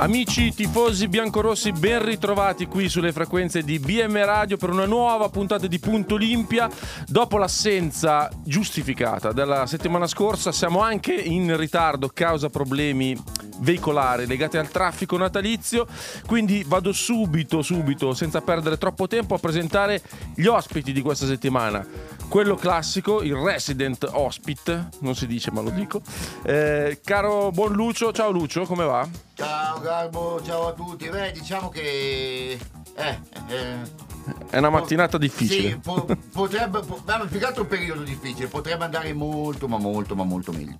Amici tifosi biancorossi, ben ritrovati qui sulle frequenze di BM Radio per una nuova puntata di Punto Olimpia. Dopo l'assenza giustificata della settimana scorsa, siamo anche in ritardo causa problemi veicolari legati al traffico natalizio. Quindi vado subito, subito, senza perdere troppo tempo, a presentare gli ospiti di questa settimana. Quello classico, il resident ospite, non si dice ma lo dico. Eh, caro buon Lucio, ciao Lucio, come va? Ciao Garbo, ciao a tutti. Beh, diciamo che... Eh, eh, È una mattinata difficile. Sì, po- potrebbe... Po- ma più che altro un periodo difficile, potrebbe andare molto, ma molto, ma molto meglio.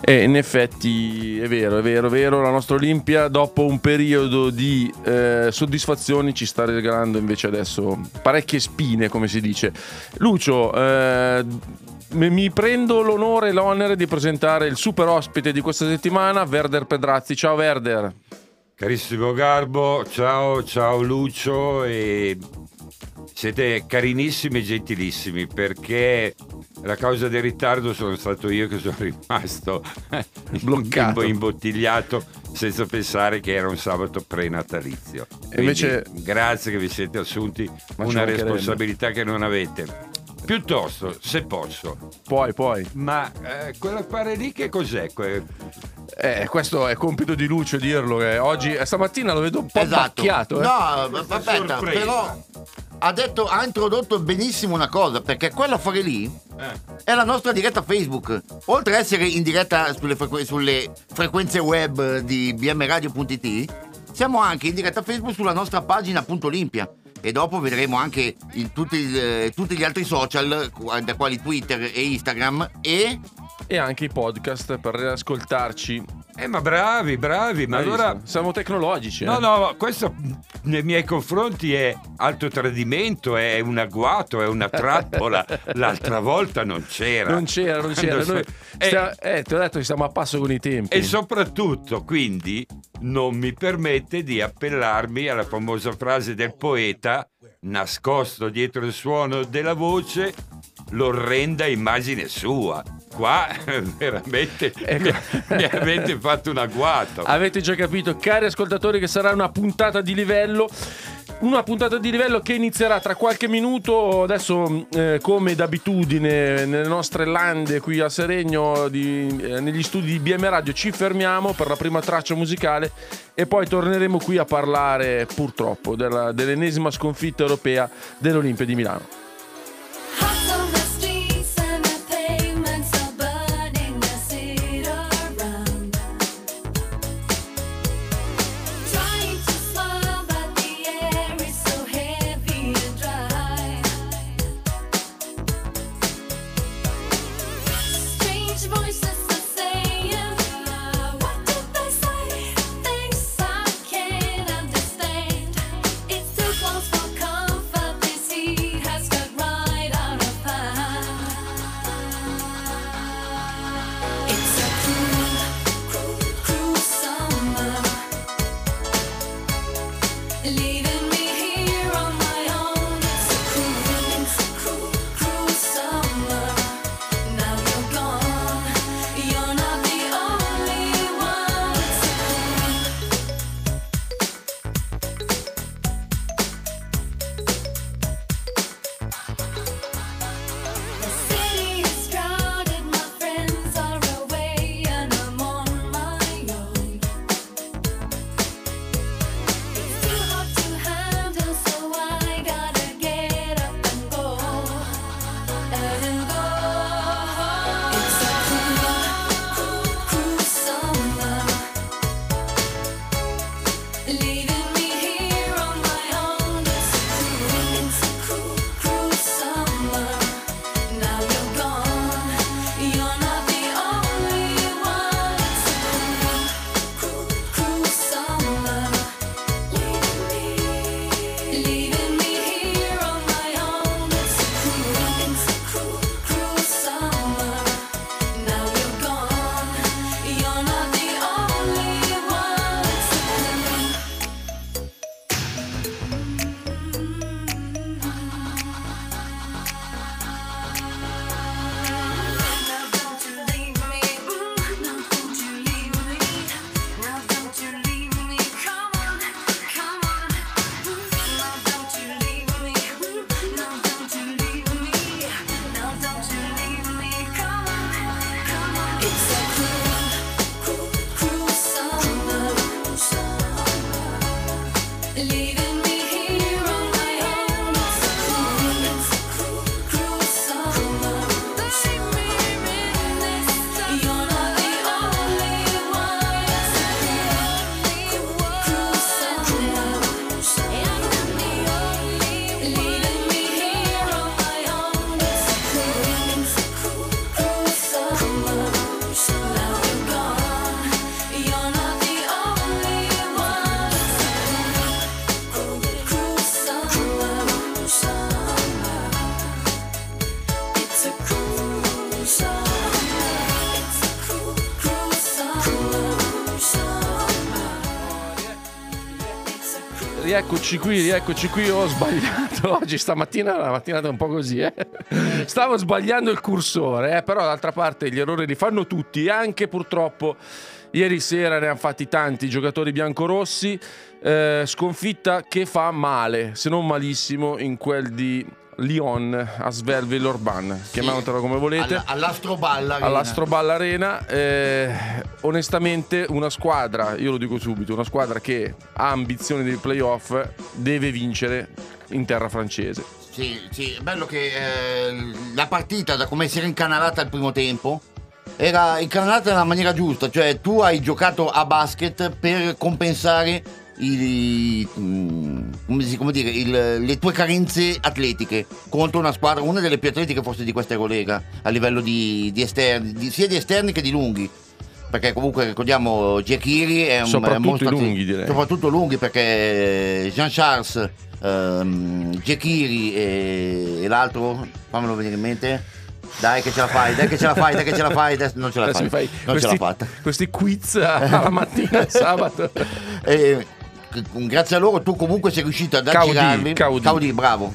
E in effetti è vero, è vero, è vero, la nostra Olimpia dopo un periodo di eh, soddisfazioni ci sta regalando invece adesso parecchie spine, come si dice. Lucio, eh, mi mi prendo l'onore e l'onere di presentare il super ospite di questa settimana, Verder Pedrazzi. Ciao Verder. Carissimo Garbo, ciao, ciao Lucio e siete carinissimi e gentilissimi perché la causa del ritardo sono stato io che sono rimasto Bloccato. imbottigliato senza pensare che era un sabato prenatalizio. E invece- Quindi, grazie che vi siete assunti una responsabilità che non avete. Piuttosto, se posso, Poi, poi. ma eh, quell'affare lì che cos'è? Que- Eh, questo è compito di Lucio dirlo. Che oggi, eh, stamattina lo vedo un po' esatto. bacchiato. Eh. No, aspetta, però ha detto, ha introdotto benissimo una cosa, perché quella fuori lì Eh. è la nostra diretta Facebook. Oltre ad essere in diretta sulle, frequ- sulle frequenze web di bmradio.it, siamo anche in diretta Facebook sulla nostra pagina Punto Olimpia. E dopo vedremo anche il- tutti, eh, tutti gli altri social, da quali Twitter e Instagram. E E anche i podcast per ascoltarci. Eh, ma bravi, bravi, ma Hai allora... visto? siamo tecnologici. No, eh. no, questo nei miei confronti è alto tradimento, è un agguato, è una trappola. L'altra volta non c'era. Non c'era, non c'era. Noi so- stia- eh, ti ho detto che siamo a passo con i tempi. E soprattutto, quindi, non mi permette di appellarmi alla famosa frase del poeta, nascosto dietro il suono della voce, l'orrenda immagine sua. Qua veramente Ecco. mi, mi avete fatto un agguato. Avete già capito, cari ascoltatori, che sarà una puntata di livello. Una puntata di livello che inizierà tra qualche minuto. Adesso, eh, come d'abitudine, nelle nostre lande qui a Seregno, di- eh, negli studi di BM Radio, ci fermiamo per la prima traccia musicale e poi torneremo qui a parlare, purtroppo, della- dell'ennesima sconfitta europea dell'Olimpia di Milano. Rieccoci qui, rieccoci qui. Ho sbagliato oggi, stamattina la mattinata è un po' così, eh. Stavo sbagliando il cursore, eh, però d'altra parte gli errori li fanno tutti, anche purtroppo ieri sera ne hanno fatti tanti giocatori biancorossi. Eh, sconfitta che fa male, se non malissimo, in quel di Lyon a Svelville-Orban. Chiamatelo come volete All- all'Astroballa. Arena. all'Astroballa Arena. eh, onestamente, una squadra, io lo dico subito, una squadra che ha ambizioni dei playoff deve vincere in terra francese. Sì, sì, è bello che eh, la partita, da come si era incanalata al primo tempo, era incanalata nella maniera giusta, cioè tu hai giocato a basket per compensare i- mm, come, si- come dire, il- le tue carenze atletiche contro una squadra, una delle più atletiche forse di questa Eurolega, a livello di, di esterni, di- sia di esterni che di lunghi. Perché comunque ricordiamo Giachiri è un Soprattutto è un lunghi, direi. Soprattutto lunghi perché Jean Charles, ehm, Giachiri e, e l'altro, fammelo venire in mente. Dai che ce la fai, dai che ce la fai, dai che ce la fai, non ce la fai. fai non ce questi, l'ha fatta. questi quiz alla mattina sabato. E, grazie a loro tu comunque sei riuscito ad aggirarli. Caudi. bravo.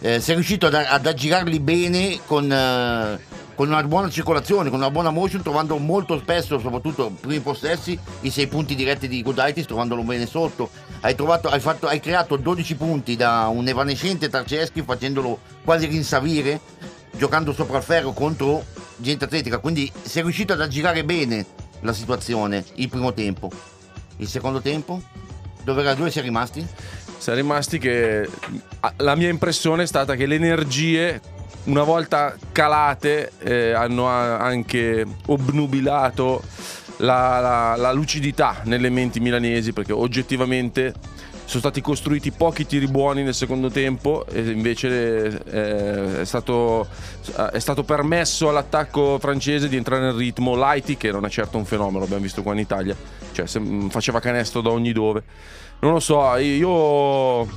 Eh, sei riuscito ad, ad aggirarli bene con, eh, con una buona circolazione, con una buona motion, trovando molto spesso, soprattutto primi possessi, i sei punti diretti di Gudaitis, trovandolo bene sotto. Hai, trovato, hai, fatto, hai creato 12 punti da un evanescente Tarceschi, facendolo quasi rinsavire, giocando sopra il ferro contro gente atletica. Quindi sei riuscito ad aggirare bene la situazione il primo tempo. Il secondo tempo? Dove, era- dove si è rimasti? Siamo rimasti che la mia impressione è stata che le energie una volta calate eh, hanno anche obnubilato la, la- la lucidità nelle menti milanesi perché oggettivamente sono stati costruiti pochi tiri buoni nel secondo tempo e invece eh, è, stato, è stato permesso all'attacco francese di entrare nel ritmo Lighty che non è certo un fenomeno abbiamo visto qua in Italia cioè se- faceva canestro da ogni dove non lo so, io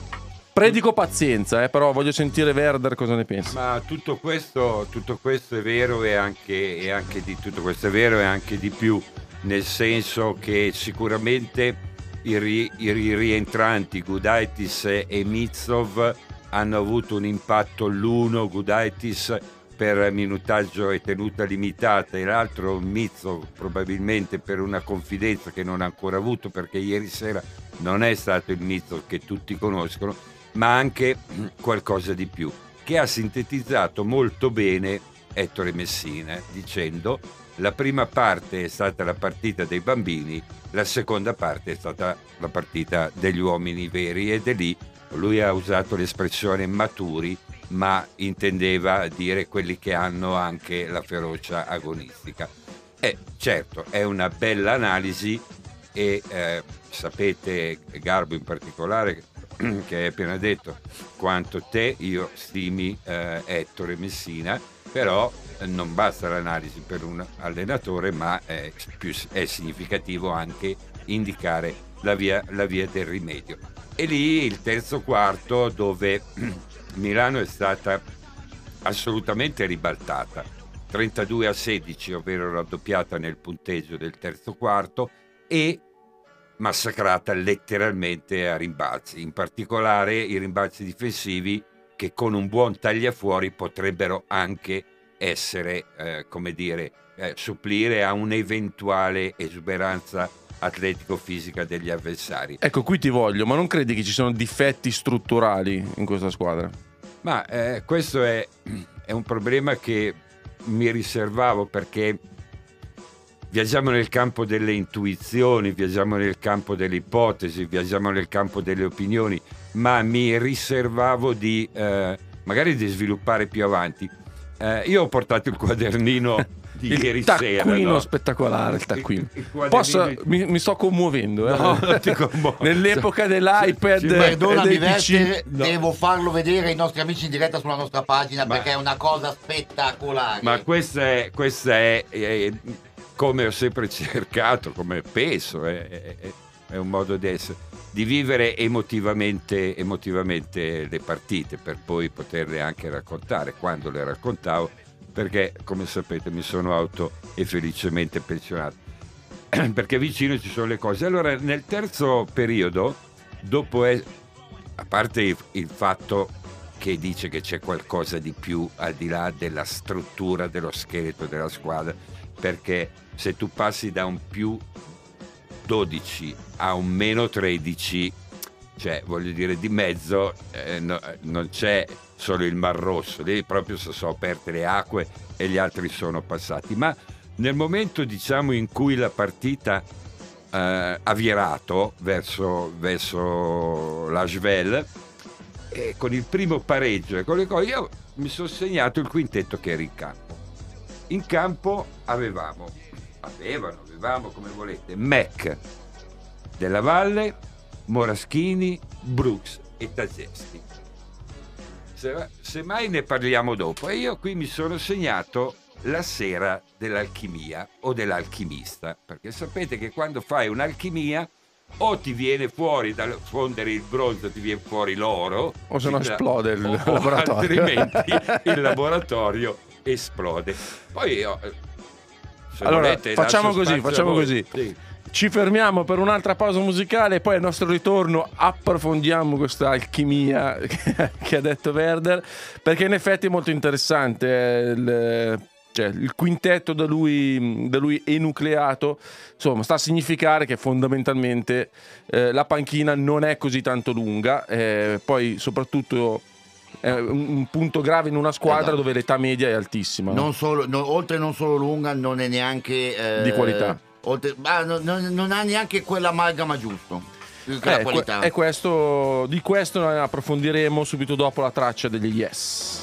predico pazienza, eh, però voglio sentire Werder cosa ne pensa. Ma tutto questo, tutto questo è vero e anche, anche di tutto questo è vero e anche di più, nel senso che sicuramente i, ri- i ri- rientranti Gudaitis e Mitsov hanno avuto un impatto l'uno Gudaitis per minutaggio e tenuta limitata e l'altro Mitsov probabilmente per una confidenza che non ha ancora avuto perché ieri sera non è stato il Mitsov che tutti conoscono ma anche qualcosa di più, che ha sintetizzato molto bene Ettore Messina dicendo la prima parte è stata la partita dei bambini, la seconda parte è stata la partita degli uomini veri ed è lì lui ha usato l'espressione maturi, ma intendeva dire quelli che hanno anche la ferocia agonistica. E certo, è una bella analisi e eh, sapete, Garbo in particolare, che hai appena detto quanto te io stimi eh, Ettore Messina, però eh, non basta l'analisi per un allenatore, ma è, più, è significativo anche indicare la via, la via del rimedio. E lì il terzo quarto dove Milano è stata assolutamente ribaltata. 32 a 16, ovvero raddoppiata nel punteggio del terzo quarto e massacrata letteralmente a rimbalzi, in particolare i rimbalzi difensivi che con un buon tagliafuori potrebbero anche essere, eh, come dire, eh, supplire a un'eventuale esuberanza atletico-fisica degli avversari. Ecco, qui ti voglio, ma non credi che ci sono difetti strutturali in questa squadra? Ma eh, questo è, è un problema che mi riservavo perché viaggiamo nel campo delle intuizioni, viaggiamo nel campo delle ipotesi, viaggiamo nel campo delle opinioni, ma mi riservavo di eh, magari di sviluppare più avanti. Eh, io ho portato il quadernino di ieri il sera. taccuino no? spettacolare, il taccuino. Il- il quadernino Posso, di- mi, mi sto commuovendo. eh. No, commuovi. Nell'epoca dell'iPad Sì, e Perdonami. Vester, no. devo farlo vedere ai nostri amici in diretta sulla nostra pagina Ma- perché è una cosa spettacolare. Ma questa è, questa è, è- come ho sempre cercato, come penso, è, è- è un modo di essere, di vivere emotivamente, emotivamente le partite per poi poterle anche raccontare quando le raccontavo, perché come sapete mi sono auto e felicemente pensionato. perché vicino ci sono le cose. Allora, nel terzo periodo, dopo, e- a parte il, il fatto che dice che c'è qualcosa di più al di là della struttura dello scheletro della squadra, perché se tu passi da un più 12 a un meno 13, cioè voglio dire di mezzo eh, no- non c'è solo il Mar Rosso, lì proprio si sono aperte le acque e gli altri sono passati, ma nel momento diciamo in cui la partita eh, ha virato verso, verso la Schwell, e con il primo pareggio e con le cose, io mi sono segnato il quintetto che era in campo. In campo avevamo, avevano, avevamo come volete, Mac della Valle, Moraschini, Brooks e Tagesti. Se, semmai ne parliamo dopo. E io qui mi sono segnato la sera dell'alchimia o dell'alchimista, perché sapete che quando fai un'alchimia o ti viene fuori dal fondere il bronzo, ti viene fuori l'oro, O se no esplode il o- o laboratorio. altrimenti il laboratorio esplode. Poi io, se Allora, volete, facciamo così, facciamo così. Sì. Ci fermiamo per un'altra pausa musicale e poi al nostro ritorno approfondiamo questa alchimia che ha detto Werder perché in effetti è molto interessante eh, il, cioè, il quintetto da lui, da lui enucleato insomma sta a significare che fondamentalmente eh, la panchina non è così tanto lunga eh, poi soprattutto è un, un punto grave in una squadra Esatto. dove l'età media è altissima no? Non solo, no, oltre non solo lunga, non è neanche eh, Di qualità. oltre- ah, no- no- non ha neanche quell'amalgama giusto. Eh, e questo, di questo approfondiremo subito dopo la traccia degli Yes.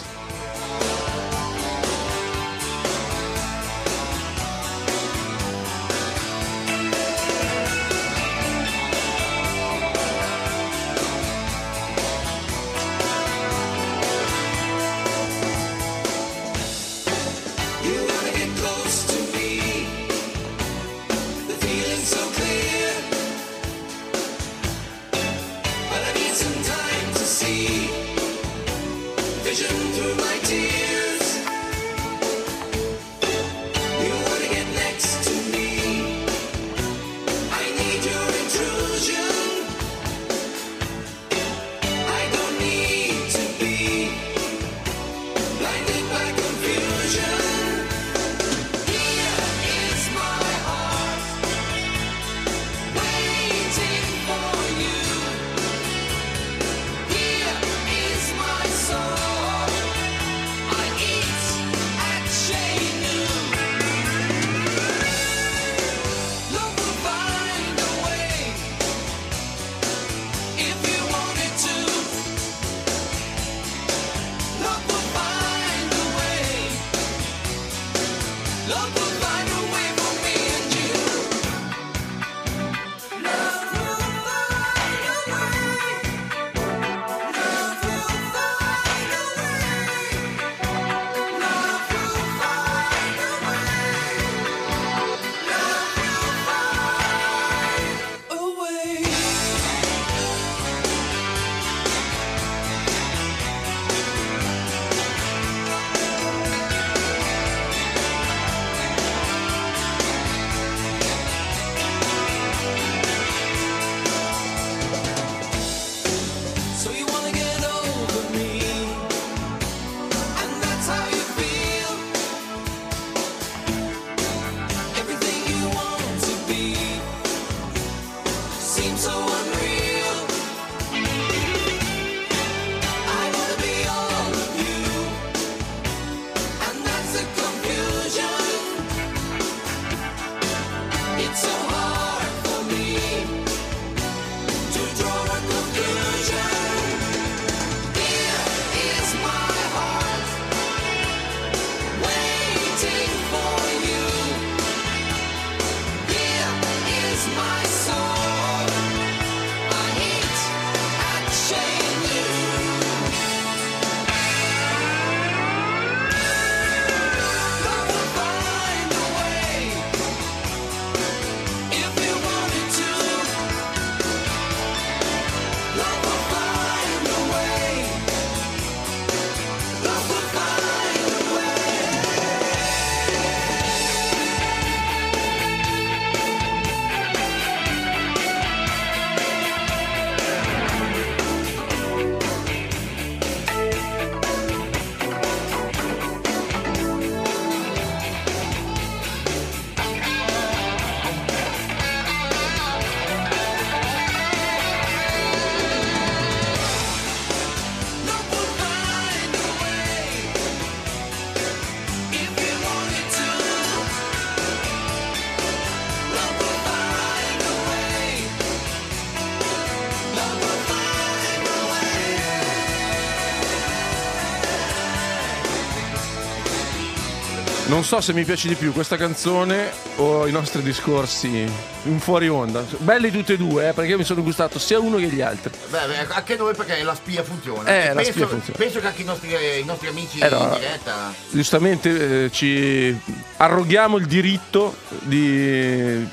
Non so se mi piace di più questa canzone o i nostri discorsi in fuori onda. Belli tutti e due, eh, perché mi sono gustato sia uno che gli altri. Beh, beh, anche noi perché la spia funziona. Eh, penso, spia funziona. penso che anche i nostri, i nostri amici Eh, no. in diretta. Giustamente eh, ci arroghiamo il diritto di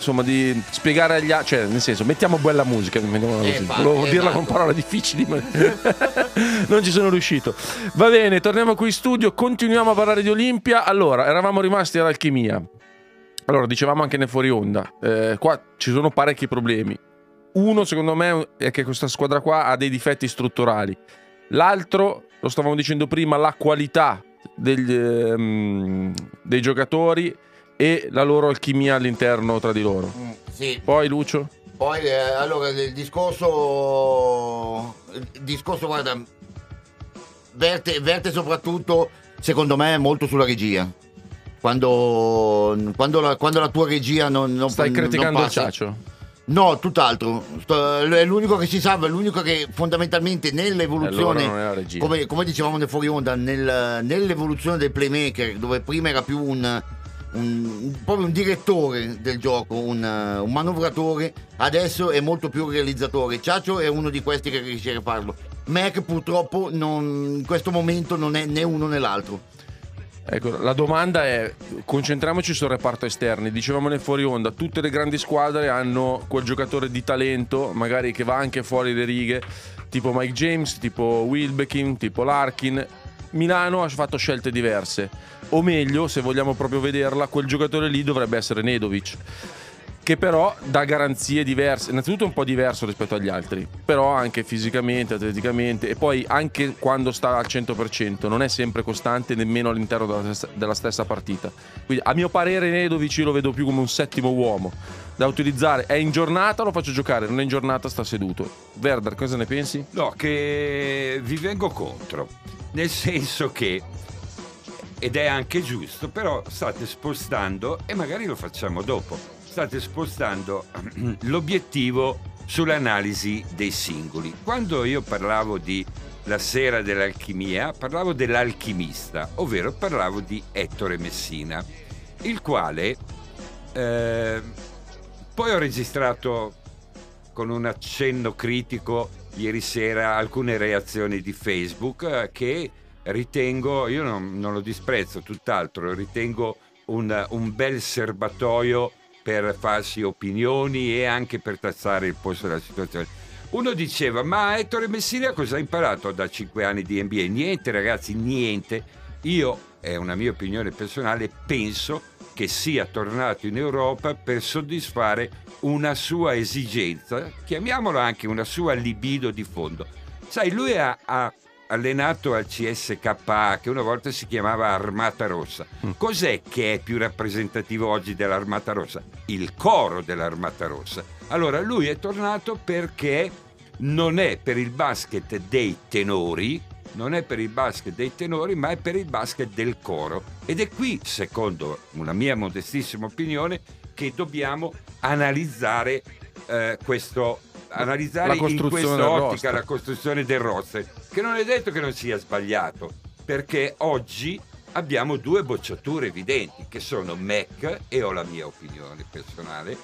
insomma di spiegare agli altri, cioè nel senso mettiamo bella musica, mettiamola Eh, così. infatti, volevo dirla esatto. con parole difficili ma non ci sono riuscito. Va bene, torniamo qui in studio, continuiamo a parlare di Olimpia. Allora, eravamo rimasti all'alchimia. Allora, dicevamo anche nel fuori onda, eh, qua ci sono parecchi problemi. Uno, secondo me, è che questa squadra qua ha dei difetti strutturali. L'altro, lo stavamo dicendo prima, la qualità degli, ehm, dei giocatori e la loro alchimia all'interno tra di loro. Mm, sì. Poi Lucio? Poi eh, allora il discorso. Il discorso, guarda. Verte, verte soprattutto, secondo me, molto sulla regia. Quando, quando, la, quando la tua regia non, non Stai non criticando il passa- Ciaccio? No, tutt'altro. È l'unico che si salva, è l'unico che fondamentalmente nell'evoluzione, Eh, allora non come, come dicevamo nel fuori onda, nel- nell'evoluzione del playmaker, dove prima era più un, un- proprio un direttore del gioco, un, uh, un manovratore, adesso è molto più realizzatore. Ciaccio è uno di questi che riesce a farlo. Mac purtroppo non- in questo momento non è né uno né l'altro. Ecco, la domanda è: concentriamoci sul reparto esterni. Dicevamo nel fuori onda, tutte le grandi squadre hanno quel giocatore di talento, magari che va anche fuori le righe, tipo Mike James, tipo Wilbekin, tipo Larkin. Milano ha fatto scelte diverse. O meglio, se vogliamo proprio vederla, quel giocatore lì dovrebbe essere Nedovic. Che però dà garanzie diverse, innanzitutto è un po' diverso rispetto agli altri, però anche fisicamente, atleticamente e poi anche quando sta al 100% non è sempre costante nemmeno all'interno della stessa, della stessa partita. Quindi a mio parere Nedovic lo vedo più come un settimo uomo da utilizzare, è in giornata lo faccio giocare, non è in giornata sta seduto. Werder, cosa ne pensi? No, che vi vengo contro, nel senso che, ed è anche giusto, però state spostando, e magari lo facciamo dopo, state spostando l'obiettivo sull'analisi dei singoli. Quando io parlavo di la sera dell'alchimia, parlavo dell'alchimista, ovvero parlavo di Ettore Messina, il quale eh, poi ho registrato con un accenno critico ieri sera alcune reazioni di Facebook eh, che ritengo, io non, non lo disprezzo, tutt'altro, ritengo un, un bel serbatoio per farsi opinioni e anche per tazzare il posto della situazione. Uno diceva, ma Ettore Messina cosa ha imparato da 5 anni di NBA? Niente ragazzi, niente. Io, è una mia opinione personale, penso che sia tornato in Europa per soddisfare una sua esigenza, chiamiamola anche una sua libido di fondo. Sai, lui ha, ha allenato al CSKA, che una volta si chiamava Armata Rossa. Cos'è che è più rappresentativo oggi dell'Armata Rossa? Il coro dell'Armata Rossa. Allora, lui è tornato perché non è per il basket dei tenori, non è per il basket dei tenori, ma è per il basket del coro. Ed è qui, secondo una mia modestissima opinione, che dobbiamo analizzare eh, questo analizzare in questa ottica la costruzione del roster, che non è detto che non sia sbagliato, perché oggi abbiamo due bocciature evidenti, che sono Mac, e ho la mia opinione personale,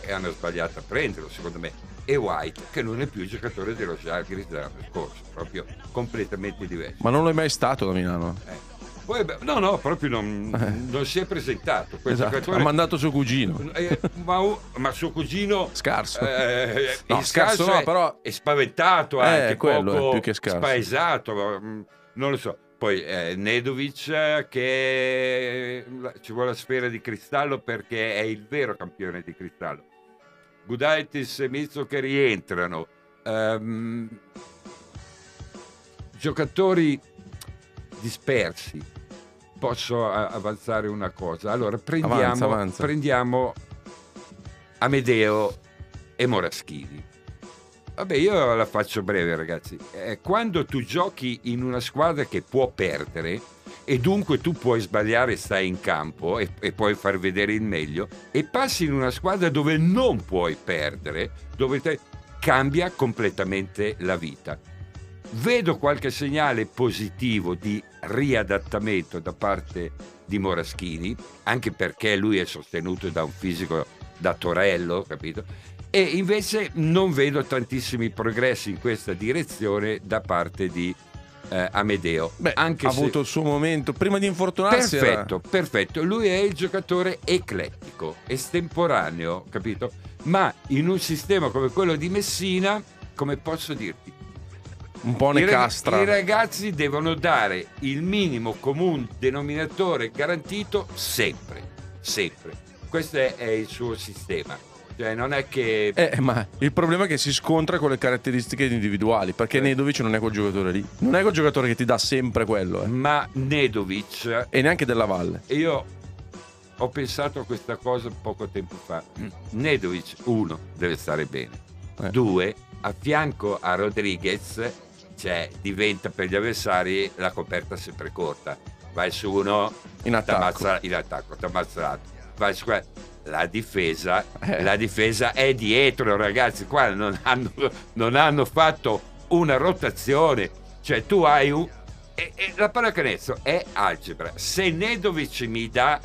e hanno sbagliato a prenderlo secondo me, e White, che non è più il giocatore dello Žalgiris dell'anno scorso, proprio completamente diverso. Ma non lo è mai stato da Milano. Eh. Poi, no, no, proprio non, non si è presentato. Esatto, Ha mandato suo cugino. eh, ma, ma suo cugino Scarso. eh, No, è scarso no, però- è spaventato Eh, anche quello, poco è più che scarso. spaesato mm, non lo so poi eh, Nedovic eh, che ci vuole la sfera di cristallo perché è il vero campione di cristallo Gudaitis e Mizzo che rientrano Ehm, giocatori dispersi posso avanzare una cosa allora prendiamo, Avanza, avanza. prendiamo Amedeo e Moraschini Vabbè, io la faccio breve, ragazzi. Eh, quando tu giochi in una squadra che può perdere e dunque tu puoi sbagliare, stai in campo e, e puoi far vedere il meglio, e passi in una squadra dove non puoi perdere, dove te- cambia completamente la vita. Vedo qualche segnale positivo di riadattamento da parte di Moraschini, anche perché lui è sostenuto da un fisico da Torello, capito? E invece non vedo tantissimi progressi in questa direzione da parte di eh, Amedeo. Beh, anche ha se- avuto il suo momento. Prima di infortunarsi era- Perfetto, perfetto. Lui è il giocatore eclettico, estemporaneo, capito? Ma in un sistema come quello di Messina, come posso dirti? Un po' ne I, rag- castra. i ragazzi devono dare il minimo comune denominatore garantito sempre, sempre. Questo è, è il suo sistema. Cioè non è che... Eh, ma il problema è che si scontra con le caratteristiche individuali. Perché Nedovic non è quel giocatore lì. Non è quel giocatore che ti dà sempre quello. eh. Ma Nedovic E neanche della Valle. Io ho pensato a questa cosa poco tempo fa. Nedovic, uno, deve stare bene. Eh. Due, a fianco a Rodriguez, cioè, diventa per gli avversari la coperta sempre corta. Vai su uno, In attacco. in attacco, ti ammazzato. Vai su que- la difesa, Eh. la difesa è dietro, ragazzi. Qua non hanno, non hanno fatto una rotazione. Cioè, tu hai un. E, e la pallacanestro è algebra. Se Nedovic mi dà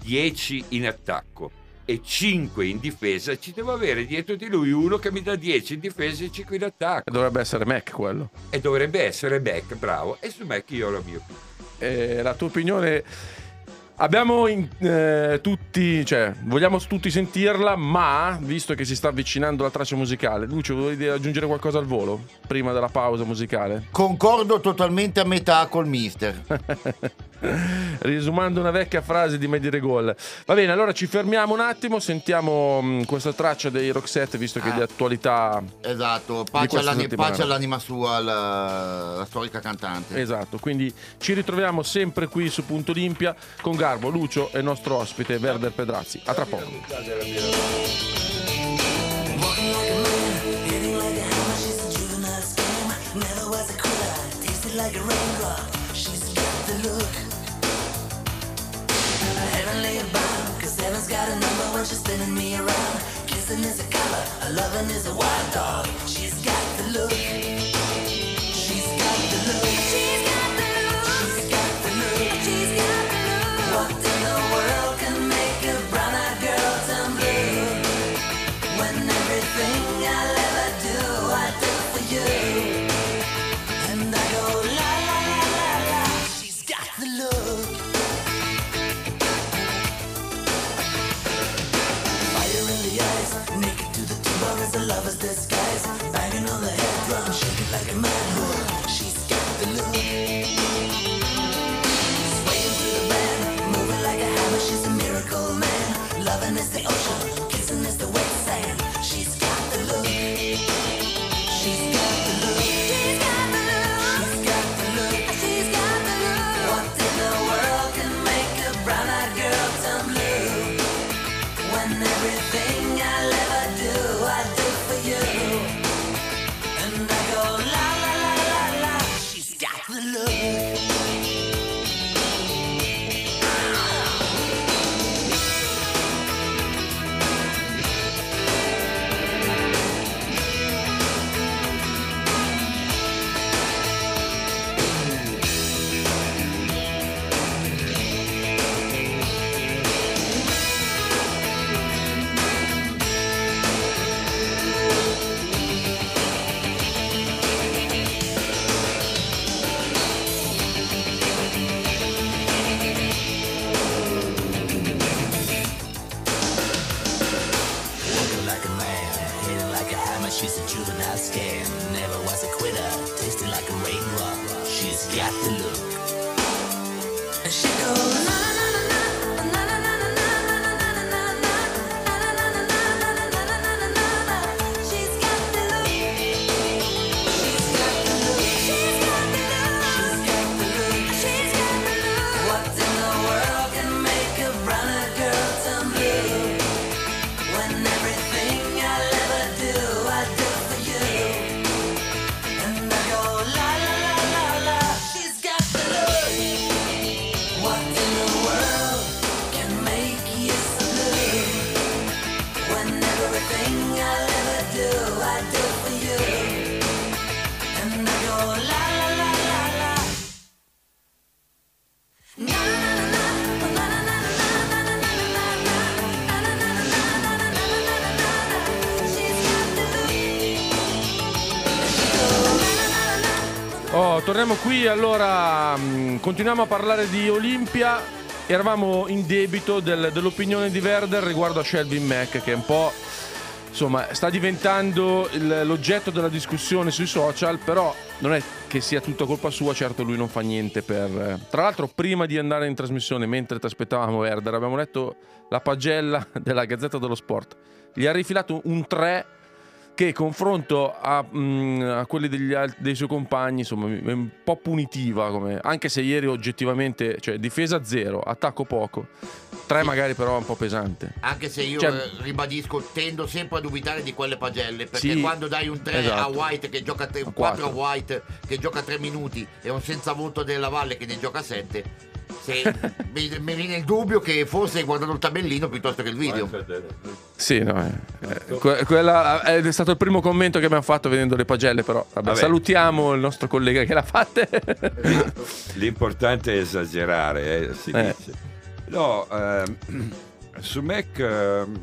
10 in attacco e 5 in difesa, ci devo avere dietro di lui uno che mi dà 10 in difesa e 5 in attacco. Dovrebbe essere Mac quello. E dovrebbe essere Beck, bravo. E su Beck io ho la mia opinione. Eh, la tua opinione. Abbiamo in- eh, tutti, cioè, vogliamo tutti sentirla, ma visto che si sta avvicinando la traccia musicale, Lucio, vuoi aggiungere qualcosa al volo prima della pausa musicale? Concordo totalmente a metà col mister. Risumando una vecchia frase di Medi Gol. Va bene, allora ci fermiamo un attimo, sentiamo mh, questa traccia dei Roxette, visto che Ah. di attualità. Esatto, pace, all'ani- pace all'anima sua, la, la storica cantante. Esatto, quindi ci ritroviamo sempre qui su Punto Olimpia con Garbo, Lucio e il nostro ospite Verder Pedrazzi. A tra poco. Kissing is a color, a loving is a wild dog. She's got the look. Qui, allora mh, continuiamo a parlare di Olimpia. Eravamo in debito del- dell'opinione di Werder riguardo a Shelby Mack, che è un po'. Insomma, sta diventando il- l'oggetto della discussione sui social, però non è che sia tutta colpa sua, certo lui non fa niente per... eh. Tra l'altro, prima di andare in trasmissione, mentre ti aspettavamo Werder, abbiamo letto la pagella della Gazzetta dello Sport. Gli ha rifilato un 3 che confronto a, mm, a quelli degli dei suoi compagni insomma è un po' punitiva come- anche se ieri oggettivamente cioè difesa zero attacco poco tre magari però è un po' pesante Anche se io Cioè- eh, ribadisco, tendo sempre a dubitare di quelle pagelle. Perché Sì, quando dai un 3 esatto. a White che gioca 3, A 4 a. White che gioca 3 minuti e un senza voto della Valle che ne gioca 7, se mi, mi viene il dubbio che forse hai guardato il tabellino piuttosto che il video. sì no, eh, eh, que- quella è stato il primo commento che abbiamo fatto vedendo le pagelle però vabbè, Vabbè. salutiamo il nostro collega che l'ha fatte L'importante è esagerare, eh, si Eh. dice. No, ehm, su Mac ehm,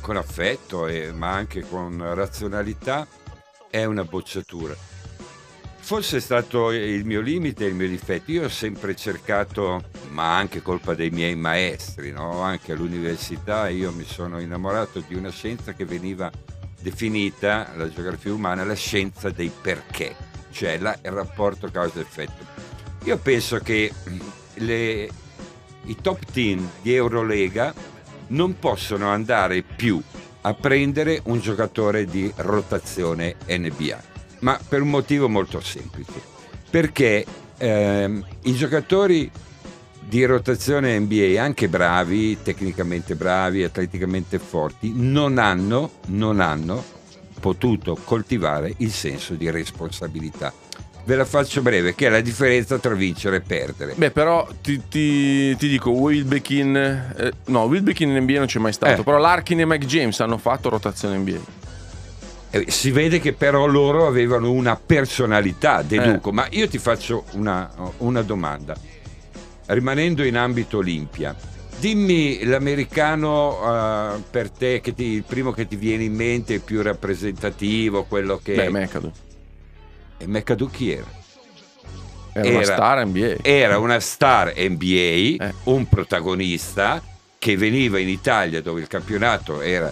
con affetto, e- ma anche con razionalità, è una bocciatura. Forse è stato il mio limite, il mio difetto. Io ho sempre cercato, ma anche colpa dei miei maestri, no? anche all'università, io mi sono innamorato di una scienza che veniva definita, la geografia umana, la scienza dei perché, cioè la- il rapporto causa-effetto. Io penso che le- i top team di Eurolega non possono andare più a prendere un giocatore di rotazione NBA, ma per un motivo molto semplice, perché ehm, i giocatori di rotazione NBA, anche bravi, tecnicamente bravi, atleticamente forti, non hanno, non hanno potuto coltivare il senso di responsabilità. Ve la faccio breve, che è la differenza tra vincere e perdere. beh però ti, ti- ti dico Wilbekin eh, no Wilbekin in NBA non c'è mai stato Eh. però Larkin e Mike James hanno fatto rotazione NBA Eh, si vede che però loro avevano una personalità, deduco, Eh. ma io ti faccio una, una domanda. Rimanendo in ambito Olimpia, dimmi l'americano eh, per te, che ti- il primo che ti viene in mente, il più rappresentativo, quello che... beh McAdoo E McAdoo chi era? era, una Era- star NBA Era una star NBA, Eh. un protagonista che veniva in Italia dove il campionato era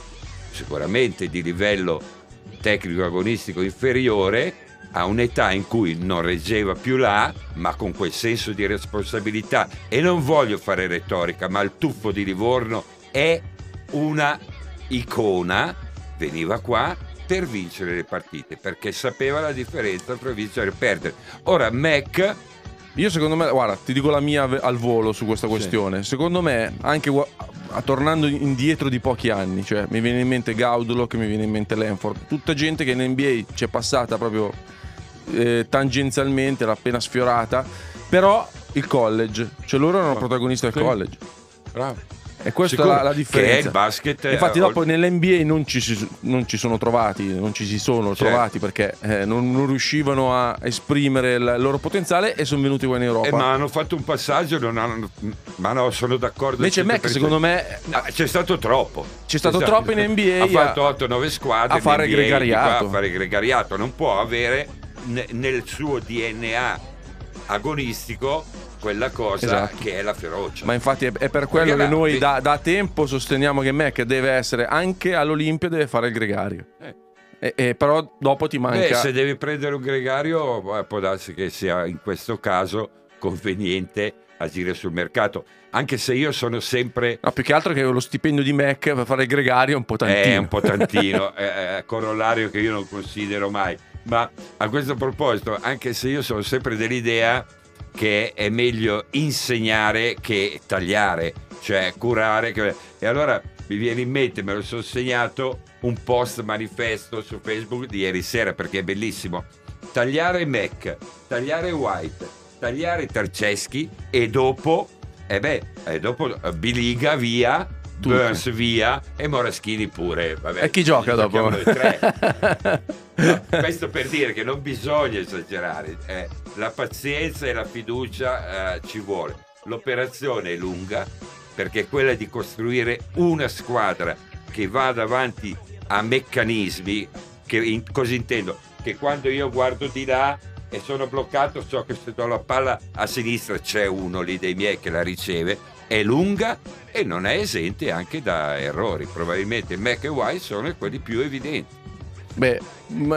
sicuramente di livello tecnico agonistico inferiore a un'età in cui non reggeva più là, ma con quel senso di responsabilità. E non voglio fare retorica, ma il tuffo di Livorno è una icona, veniva qua per vincere le partite, perché sapeva la differenza tra vincere e perdere. Ora Mac Io secondo me, guarda, ti dico la mia al volo su questa questione. Secondo me, anche tornando indietro di pochi anni, cioè mi viene in mente Gaudolo, che mi viene in mente Lenford, tutta gente che in NBA ci è passata proprio eh, tangenzialmente, l'ha appena sfiorata, però il college, cioè loro erano protagonisti del college. Bravo. E questa è la, la che è differenza. il basket, Infatti, ol- dopo nell'NBA non ci, si, non ci sono trovati, non ci si sono Certo. trovati perché eh, non, non riuscivano a esprimere il loro potenziale e sono venuti qua in Europa. Eh, ma hanno fatto un passaggio, non hanno- ma no, sono d'accordo. Invece Mac 100%. secondo me Ah, c'è stato troppo. C'è stato troppo in NBA Ha fatto a- 8-9 squadre a fare gregariato. qua A fare gregariato. Non può avere ne- nel suo DNA agonistico quella cosa Esatto. che è la ferocia. Ma infatti è, è per quello Perché che là- noi da, da tempo sosteniamo che Mac deve essere anche all'Olimpia deve fare il gregario. Eh. E, e però dopo ti manca. Beh, se devi prendere un gregario, eh, può darsi che sia in questo caso conveniente agire sul mercato. Anche se io sono sempre No, più che altro che lo stipendio di Mac per fare il gregario è un po' tantino. È un po' tantino, è è corollario che io non considero mai. Ma a questo proposito, anche se io sono sempre dell'idea che è meglio insegnare che tagliare, cioè curare. E allora mi viene in mente, me lo sono segnato, un post manifesto su Facebook di ieri sera perché è bellissimo. Tagliare Mac, tagliare White, tagliare Tarceschi e dopo, e beh, e dopo eh, Biliga via, Tutti. Burns via e Moraschini pure. Vabbè, E chi gioca dopo? No, questo per dire che non bisogna esagerare, eh, la pazienza e la fiducia eh, ci vuole. L'operazione è lunga perché è quella di costruire una squadra che vada avanti a meccanismi, che in- cosa intendo? Che quando io guardo di là e sono bloccato, so che se do la palla a sinistra c'è uno lì dei miei che la riceve, è lunga e non è esente anche da errori. Probabilmente Mac e White sono quelli più evidenti. Beh,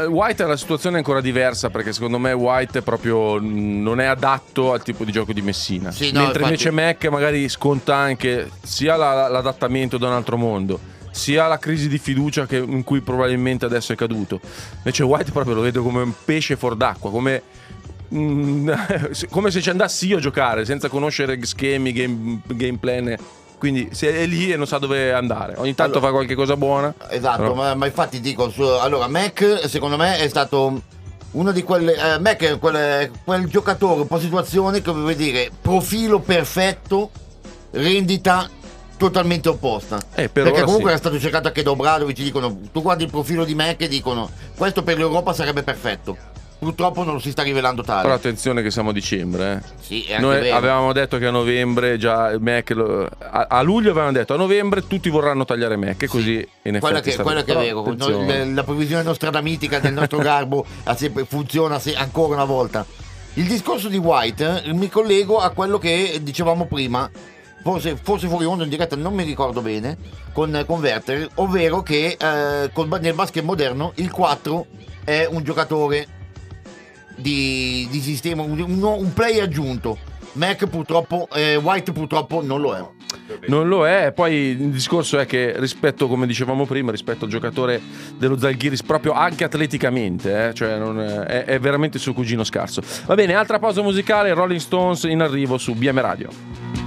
White è una situazione ancora diversa perché secondo me White è proprio mh, non è adatto al tipo di gioco di Messina. Sì, no, Mentre infatti- invece Mac magari sconta anche sia la- l'adattamento da un altro mondo, sia la crisi di fiducia che- in cui probabilmente adesso è caduto. Invece White proprio lo vedo come un pesce fuor d'acqua, come mm, come se ci andassi io a giocare senza conoscere schemi, game, game plan. Quindi se è lì e non sa dove andare. Ogni tanto Allora- fa qualche cosa buona. Esatto, Però- ma, ma infatti dico, su- allora Mac secondo me è stato uno di quelle... Eh, Mac è quel, quel giocatore, un po' situazione che vuol dire profilo perfetto, rendita totalmente opposta. Eh, per Perché comunque sì. era stato cercato anche da Obradovic, dicono, tu guardi il profilo di Mac e dicono, questo per l'Europa sarebbe perfetto. Purtroppo non si sta rivelando tale. Però attenzione che siamo a dicembre. eh. sì, Noi vero. avevamo detto che a novembre già Mac lo- a, a luglio avevamo detto a novembre tutti vorranno tagliare Mac e così in effetti Quella che, quella che è vero, attenzione. Noi- la previsione nostradamitica del nostro garbo sempre- funziona se- ancora una volta. Il discorso di White eh, mi collego a quello che dicevamo prima, forse, forse fuori onda in diretta, non mi ricordo bene, con, con Werther, ovvero che eh, col nel basket moderno il 4 è un giocatore di, di sistema, un, un- play aggiunto. Mac purtroppo, eh, White purtroppo non lo è. Non lo è, poi il discorso è che rispetto, come dicevamo prima, rispetto al giocatore dello Zalgiris, proprio anche atleticamente, eh, cioè non è, è veramente il suo cugino scarso. Va bene, altra pausa musicale, Rolling Stones in arrivo su BM Radio.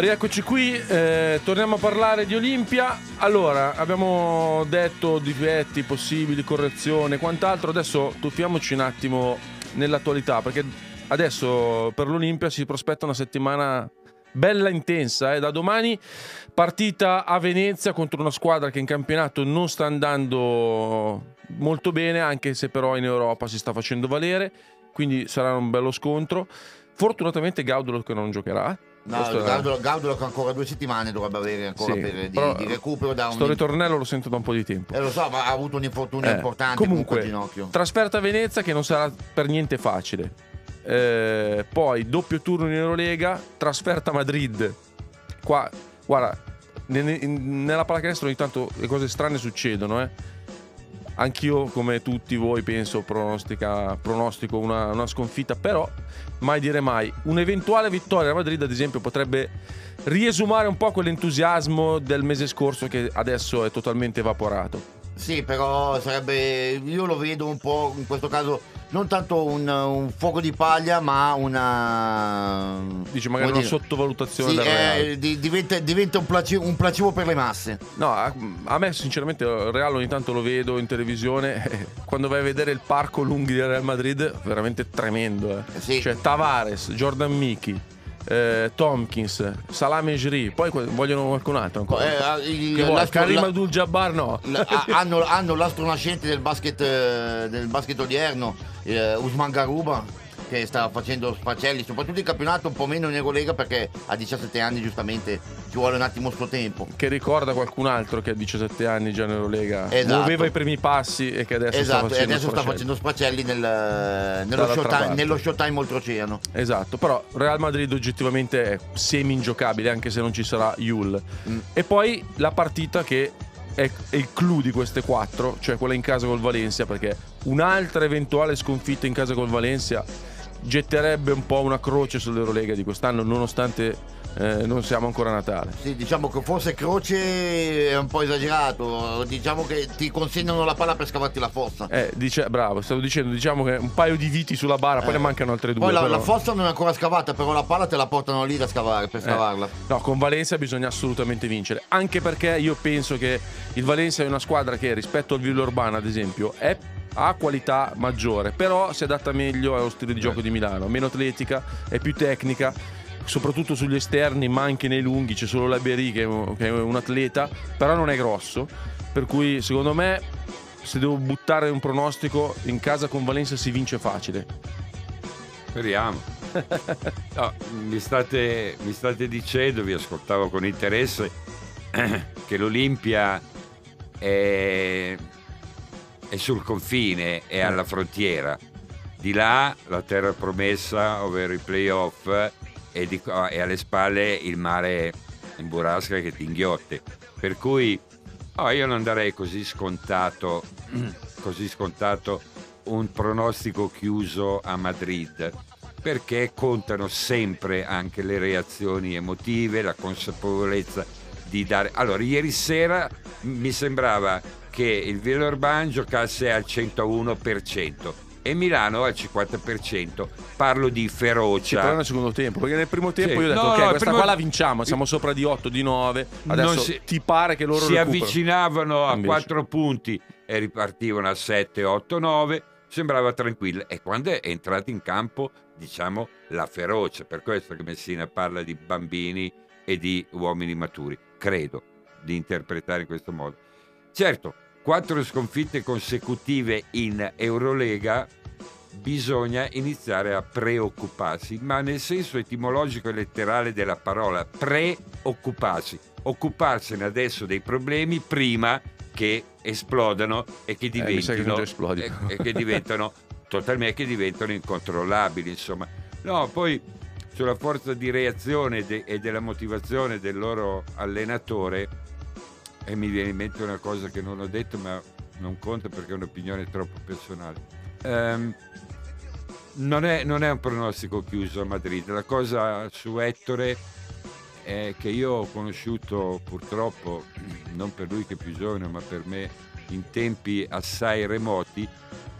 Oh, rieccoci qui, eh, torniamo a parlare di Olimpia. Allora, abbiamo detto difetti possibili, correzione, quant'altro. Adesso tuffiamoci un attimo nell'attualità, perché adesso per l'Olimpia si prospetta una settimana bella intensa. eh. Da domani partita a Venezia contro una squadra che in campionato non sta andando molto bene, anche se però in Europa si sta facendo valere. Quindi sarà un bello scontro. Fortunatamente Gaudolo che non giocherà No, Gaudolo, Gaudolo che ancora due settimane dovrebbe avere ancora Sì, per, di, di recupero da un... Sto ritornello lo sento da un po' di tempo. Eh, lo so, ma ha avuto un infortunio Eh, importante comunque, ginocchio. trasferta a Venezia che non sarà per niente facile. Eh, poi doppio turno in Eurolega, trasferta a Madrid. Qua, guarda, ne- ne- nella pallacanestro ogni tanto le cose strane succedono, eh. Anch'io, come tutti voi, penso pronostico una, una sconfitta, però mai dire mai. Un'eventuale vittoria a Madrid, ad esempio, potrebbe riesumare un po' quell'entusiasmo del mese scorso che adesso è totalmente evaporato. Sì, però sarebbe. Io lo vedo un po' in questo caso non tanto un, un fuoco di paglia, ma una. Dici magari una dire, sottovalutazione Sì, del Real. eh, di- diventa, diventa un, placi- un placebo per le masse. No, a, a me sinceramente il Real ogni tanto lo vedo in televisione. eh, Quando vai a vedere il parco lunghi del Real Madrid, veramente tremendo. eh. Eh sì. Cioè Tavares, Jordan Mickey, eh, Tompkins, Salame Jri, poi vogliono qualcun altro ancora. Eh, il- vuoi? l'astro- Karim la- Abdul-Jabbar no. La- ha- hanno, hanno l'astro nascente del basket, eh, del basket odierno, eh, Usman Garuba, che sta facendo sfacelli, soprattutto in campionato, un po' meno in Eurolega perché a 17 anni giustamente ci vuole un attimo suo tempo. Che ricorda qualcun altro che a 17 anni già in Eurolega Esatto. muoveva i primi passi e che adesso sta esatto, e facendo adesso sta facendo sfacelli nel, nello, Dall'altra showtime, nello showtime oltreoceano. Esatto, però Real Madrid oggettivamente è semi ingiocabile anche se non ci sarà Yul. Mm. E poi la partita che è il clou di queste quattro, cioè quella in casa col Valencia, perché un'altra eventuale sconfitta in casa col Valencia getterebbe un po' una croce sull'Eurolega di quest'anno, nonostante eh, non siamo ancora a Natale. Sì, diciamo che forse croce è un po' esagerato, diciamo che ti consegnano la palla per scavarti la fossa. Eh, dice, bravo, stavo dicendo, diciamo che un paio di viti sulla bara, poi Eh. ne mancano altre due. Poi la, però- la fossa non è ancora scavata, però la palla te la portano lì da scavare, per Eh, scavarla. No, con Valencia bisogna assolutamente vincere. Anche perché io penso che il Valencia è una squadra che rispetto al Villorban, ad esempio, è- ha qualità maggiore, però si adatta meglio allo stile di gioco di Milano. Meno atletica, è più tecnica, soprattutto sugli esterni, ma anche nei lunghi. C'è solo la Berry che è un, che è un atleta, però non è grosso. Per cui, secondo me, se devo buttare un pronostico, in casa con Valencia si vince facile. Speriamo. No, mi, state, mi state dicendo, vi ascoltavo con interesse, che l'Olimpia è, è sul confine, è alla frontiera. Di là la terra promessa, ovvero i playoff, e, di e alle spalle il mare in burrasca che ti inghiotte. Per cui oh, io non darei così scontato, così scontato un pronostico chiuso a Madrid perché contano sempre anche le reazioni emotive, la consapevolezza di dare. Allora, ieri sera mi sembrava che il Villeurbanne giocasse al 101% e Milano al 50%. Parlo di Sì, però ferocia. nel secondo tempo, perché nel primo tempo Sì. io ho detto No, ok, no, questa primo- qua la vinciamo, siamo sopra di 8, di 9, adesso si- ti pare che loro si recuperano. avvicinavano a Invece. 4 punti e ripartivano a 7, 8, 9, sembrava tranquillo. E quando è entrata in campo, diciamo, la ferocia, per questo che Messina parla di bambini e di uomini maturi, credo di interpretare in questo modo. Certo, quattro sconfitte consecutive in Eurolega bisogna iniziare a preoccuparsi, ma nel senso etimologico e letterale della parola preoccuparsi, occuparsene adesso dei problemi prima che esplodano e che Eh, che diventino, già esplodi. e, e che diventano totalmente che diventano incontrollabili, insomma. No, poi sulla forza di reazione de- e della motivazione del loro allenatore e mi viene in mente una cosa che non ho detto ma non conta perché è un'opinione troppo personale. Ehm, non, è, non è un pronostico chiuso a Madrid, la cosa su Ettore è che io ho conosciuto purtroppo, non per lui che è più giovane, ma per me in tempi assai remoti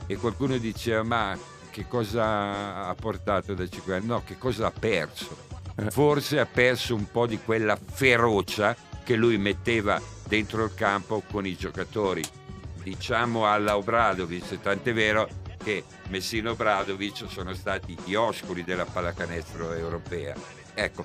e qualcuno diceva ma che cosa ha portato da 5 anni? No, che cosa ha perso? Forse ha perso un po' di quella ferocia che lui metteva dentro il campo con i giocatori. Diciamo alla Obradovic, tant'è vero che Messino Obradovic sono stati gli oscuri della pallacanestro europea. Ecco,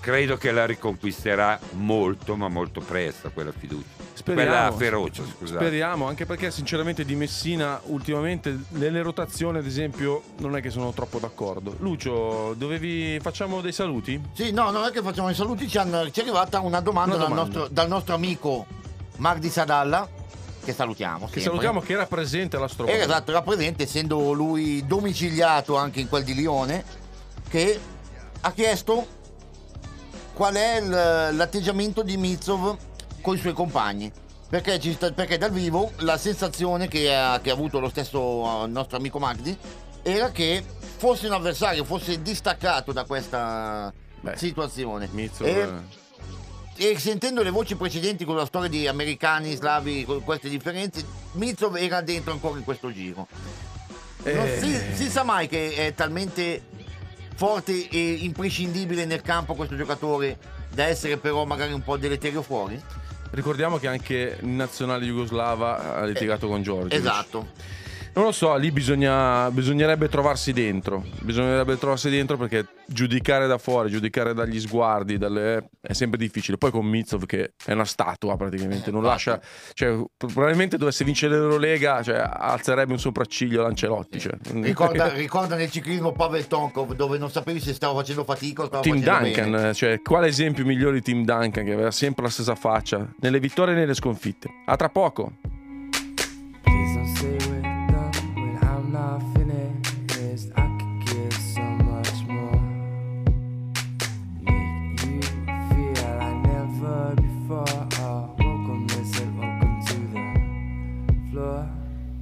credo che la riconquisterà molto, ma molto presto quella fiducia. Speriamo. Quella ferocia, scusate. Speriamo, anche perché sinceramente di Messina ultimamente nelle rotazioni ad esempio non è che sono troppo d'accordo. Lucio, dovevi facciamo dei saluti? Sì, no, non è che facciamo i saluti, ci, hanno- ci è arrivata una domanda, Una dal, domanda. nostro, dal nostro amico Magdi Sadalla, che salutiamo. Che sempre. salutiamo che era presente alla E Strovana. esatto, era presente, essendo lui domiciliato anche in quel di Lione, che ha chiesto qual è l'atteggiamento di Mitsov con i suoi compagni. Perché, sta- perché dal vivo la sensazione che ha, che ha avuto lo stesso eh, nostro amico Magdi era che fosse un avversario, fosse distaccato da questa Beh, situazione. Mitsov, E- eh, e sentendo le voci precedenti con la storia di americani, slavi, con queste differenze, Mitsov era dentro ancora in questo giro. Non eh, si, si sa mai che è talmente forte e imprescindibile nel campo questo giocatore da essere però magari un po' deleterio fuori? Ricordiamo che anche in nazionale jugoslava ha litigato con Giorgio. Esatto. Non lo so, lì bisogna, bisognerebbe trovarsi dentro. Bisognerebbe trovarsi dentro perché giudicare da fuori, giudicare dagli sguardi, dalle- è sempre difficile. Poi con Mitsov che è una statua praticamente, non lascia. Cioè, probabilmente dovesse vincere l'Eurolega, cioè, alzerebbe un sopracciglio l'Ancelotti. Cioè. Ricorda, ricorda nel ciclismo Pavel Tonkov dove non sapevi se stava facendo fatica o Tim facendo Duncan, bene. eh, cioè, quale esempio migliore di Tim Duncan che aveva sempre la stessa faccia, nelle vittorie e nelle sconfitte. A tra poco.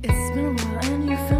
It's been a while and you found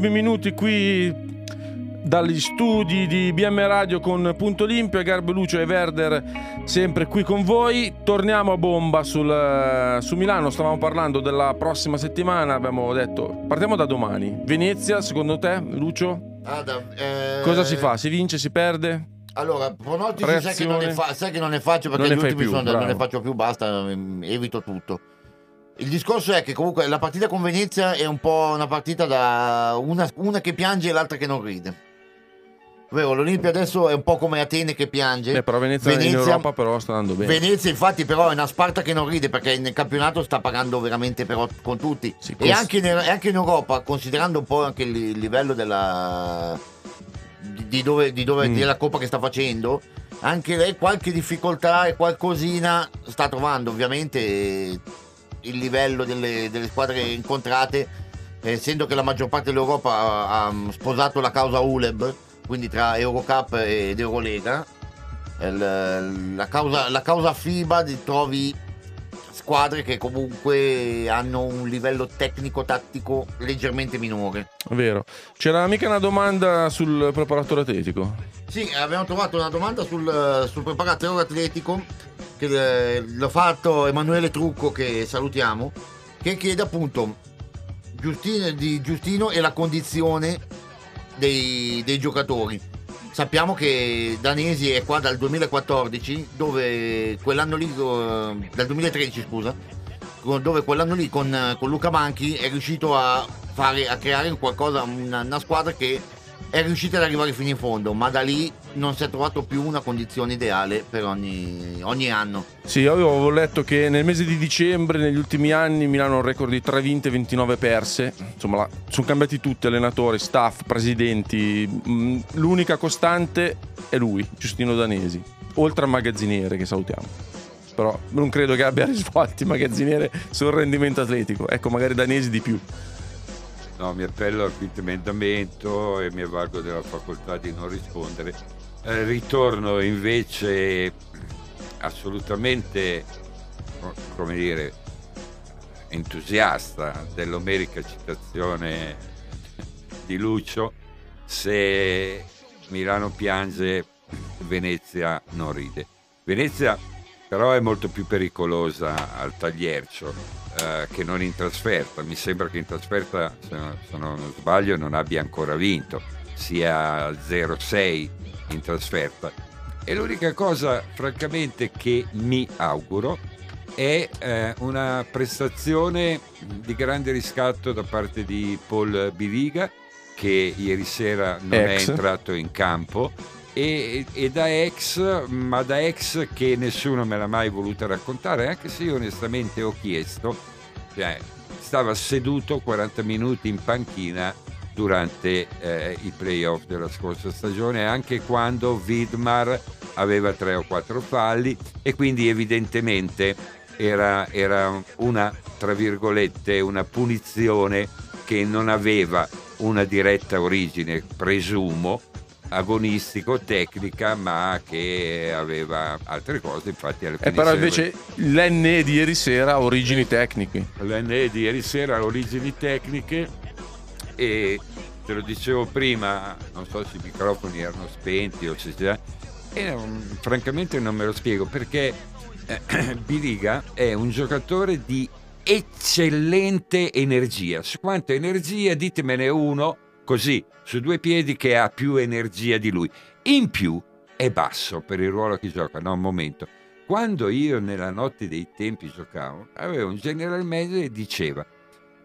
ultimi minuti qui. dagli studi di BM Radio con Punto Olimpio, Garbo Lucio e Werder sempre qui con voi. Torniamo a bomba sul, su Milano, stavamo parlando della prossima settimana, abbiamo detto partiamo da domani. Venezia, secondo te, Lucio? Da- eh, Cosa si fa? Si vince, si perde? Allora, pronostici sai che, fa- sai che non ne faccio perché Non gli ultimi più, sono- non ne faccio più, basta, ehm, evito tutto. Il discorso è che comunque la partita con Venezia è un po' una partita da una, una che piange e l'altra che non ride. Vero, l'Olimpia adesso è un po' come Atene che piange. Eh, però Venezia, in Venezia- Europa però sta andando bene. Venezia infatti però è una Sparta che non ride perché nel campionato sta pagando veramente però con tutti Sì, e anche in, anche in Europa considerando un po' anche il, livello della di, dove, di dove Mm. della coppa che sta facendo anche lei qualche difficoltà e qualcosina sta trovando ovviamente il livello delle, delle squadre incontrate eh, essendo che la maggior parte dell'Europa ha, ha sposato la causa ULEB quindi tra Eurocup ed Eurolega il- la, causa, la causa FIBA trovi squadre che comunque hanno un livello tecnico-tattico leggermente minore. Vero. C'era mica una domanda sul preparatore atletico? Sì, abbiamo trovato una domanda sul, sul preparatore atletico che eh, l'ha fatto Emanuele Trucco che salutiamo che chiede appunto Giustino, di Giustino e la condizione dei, dei giocatori. Sappiamo che Danesi è qua dal 2014, dove quell'anno lì, eh, dal 2013 scusa, dove quell'anno lì con, con Luca Manchi è riuscito a, fare, a creare qualcosa, una, una squadra che è riuscita ad arrivare fino in fondo, ma da lì non si è trovato più una condizione ideale per ogni, ogni anno. Sì, io avevo letto che nel mese di dicembre, negli ultimi anni, Milano ha un record di 3 vinte e 29 perse. Insomma, la- sono cambiati tutti, allenatori, staff, presidenti. Mm, L'unica costante è lui, Giustino Danesi, oltre al magazziniere che salutiamo. Però non credo che abbia risvolti magazziniere sul rendimento atletico. Ecco, magari Danesi di più. No, mi appello al quinto emendamento e mi avvalgo della facoltà di non rispondere. Eh, ritorno invece assolutamente, co- come dire, entusiasta dell'omerica citazione di Lucio. Se Milano piange, Venezia non ride. Venezia però è molto più pericolosa al tagliercio eh, che non in trasferta. Mi sembra che in trasferta, se non, se non sbaglio, non abbia ancora vinto, sia 0-6 in trasferta. E l'unica cosa, francamente, che mi auguro è eh, una prestazione di grande riscatto da parte di Paul Biliga, che ieri sera non Ex. è entrato in campo. E, e da ex, ma da ex che nessuno me l'ha mai voluta raccontare, anche se io onestamente ho chiesto, cioè, stava seduto 40 minuti in panchina durante eh, i playoff della scorsa stagione, anche quando Widmar aveva tre o quattro falli e quindi evidentemente era, era una, tra virgolette, una punizione che non aveva una diretta origine, presumo, agonistico-tecnica, ma che aveva altre cose, infatti alle E però invece l'N di ieri sera ha origini tecniche. l'NE di ieri sera ha origini tecniche e te lo dicevo prima, non so se i microfoni erano spenti o se e non- francamente non me lo spiego perché eh, Biliga è un giocatore di eccellente energia. Su quanta energia ditemene uno così su due piedi che ha più energia di lui. In più è basso per il ruolo che gioca, no, un momento. Quando io nella notte dei tempi giocavo, avevo un general manager che diceva